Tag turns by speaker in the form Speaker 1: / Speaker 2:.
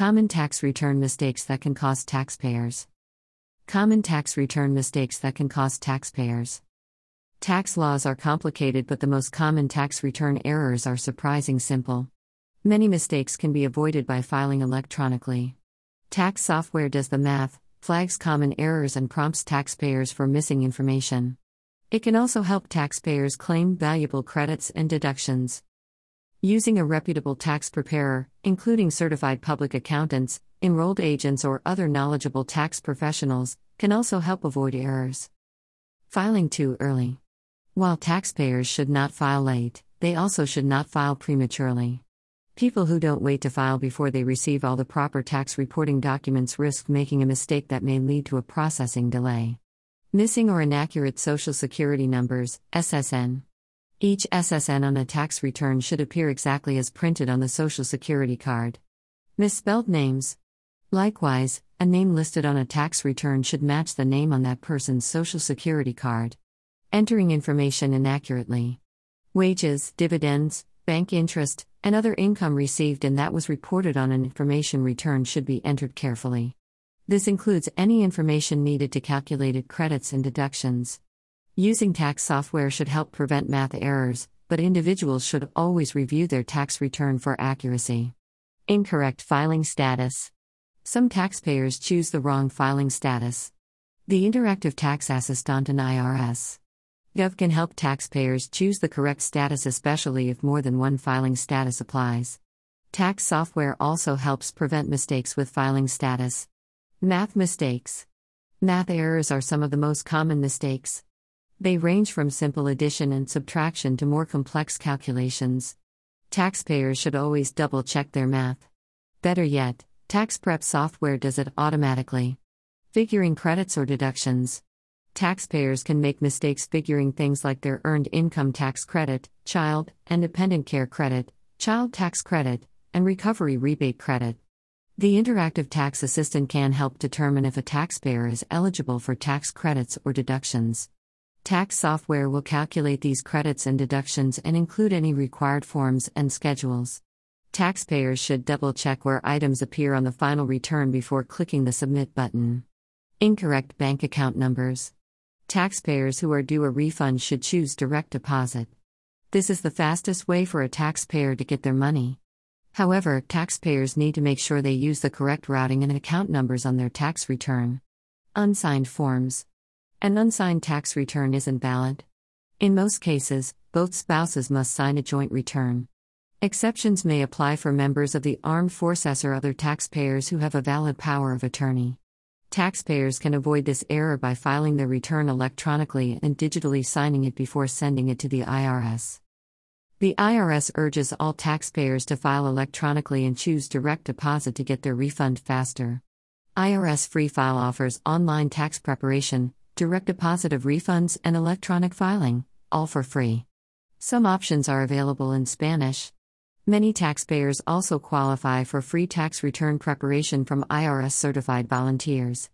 Speaker 1: Common tax return mistakes that can cost taxpayers. Common tax return mistakes that can cost taxpayers. Tax laws are complicated, but the most common tax return errors are surprising simple. Many mistakes can be avoided by filing electronically. Tax software does the math, flags common errors, and prompts taxpayers for missing information. It can also help taxpayers claim valuable credits and deductions. Using a reputable tax preparer, including certified public accountants, enrolled agents, or other knowledgeable tax professionals, can also help avoid errors. Filing too early. While taxpayers should not file late, they also should not file prematurely. People who don't wait to file before they receive all the proper tax reporting documents risk making a mistake that may lead to a processing delay. Missing or inaccurate Social Security numbers, SSN. Each SSN on a tax return should appear exactly as printed on the Social Security card. Misspelled names. Likewise, a name listed on a tax return should match the name on that person's Social Security card. Entering information inaccurately. Wages, dividends, bank interest, and other income received and that was reported on an information return should be entered carefully. This includes any information needed to calculated credits and deductions. Using tax software should help prevent math errors, but individuals should always review their tax return for accuracy. Incorrect filing status. Some taxpayers choose the wrong filing status. The Interactive Tax Assistant and IRS. Gov can help taxpayers choose the correct status, especially if more than one filing status applies. Tax software also helps prevent mistakes with filing status. Math mistakes. Math errors are some of the most common mistakes. They range from simple addition and subtraction to more complex calculations. Taxpayers should always double check their math. Better yet, tax prep software does it automatically. Figuring credits or deductions. Taxpayers can make mistakes figuring things like their earned income tax credit, child and dependent care credit, child tax credit, and recovery rebate credit. The Interactive Tax Assistant can help determine if a taxpayer is eligible for tax credits or deductions. Tax software will calculate these credits and deductions and include any required forms and schedules. Taxpayers should double check where items appear on the final return before clicking the Submit button. Incorrect bank account numbers. Taxpayers who are due a refund should choose direct deposit. This is the fastest way for a taxpayer to get their money. However, taxpayers need to make sure they use the correct routing and account numbers on their tax return. Unsigned forms. An unsigned tax return isn't valid. In most cases, both spouses must sign a joint return. Exceptions may apply for members of the armed forces or other taxpayers who have a valid power of attorney. Taxpayers can avoid this error by filing their return electronically and digitally signing it before sending it to the IRS. The IRS urges all taxpayers to file electronically and choose direct deposit to get their refund faster. IRS Free File offers online tax preparation, direct deposit of refunds, and electronic filing, all for free. Some options are available in Spanish. Many taxpayers also qualify for free tax return preparation from IRS certified volunteers.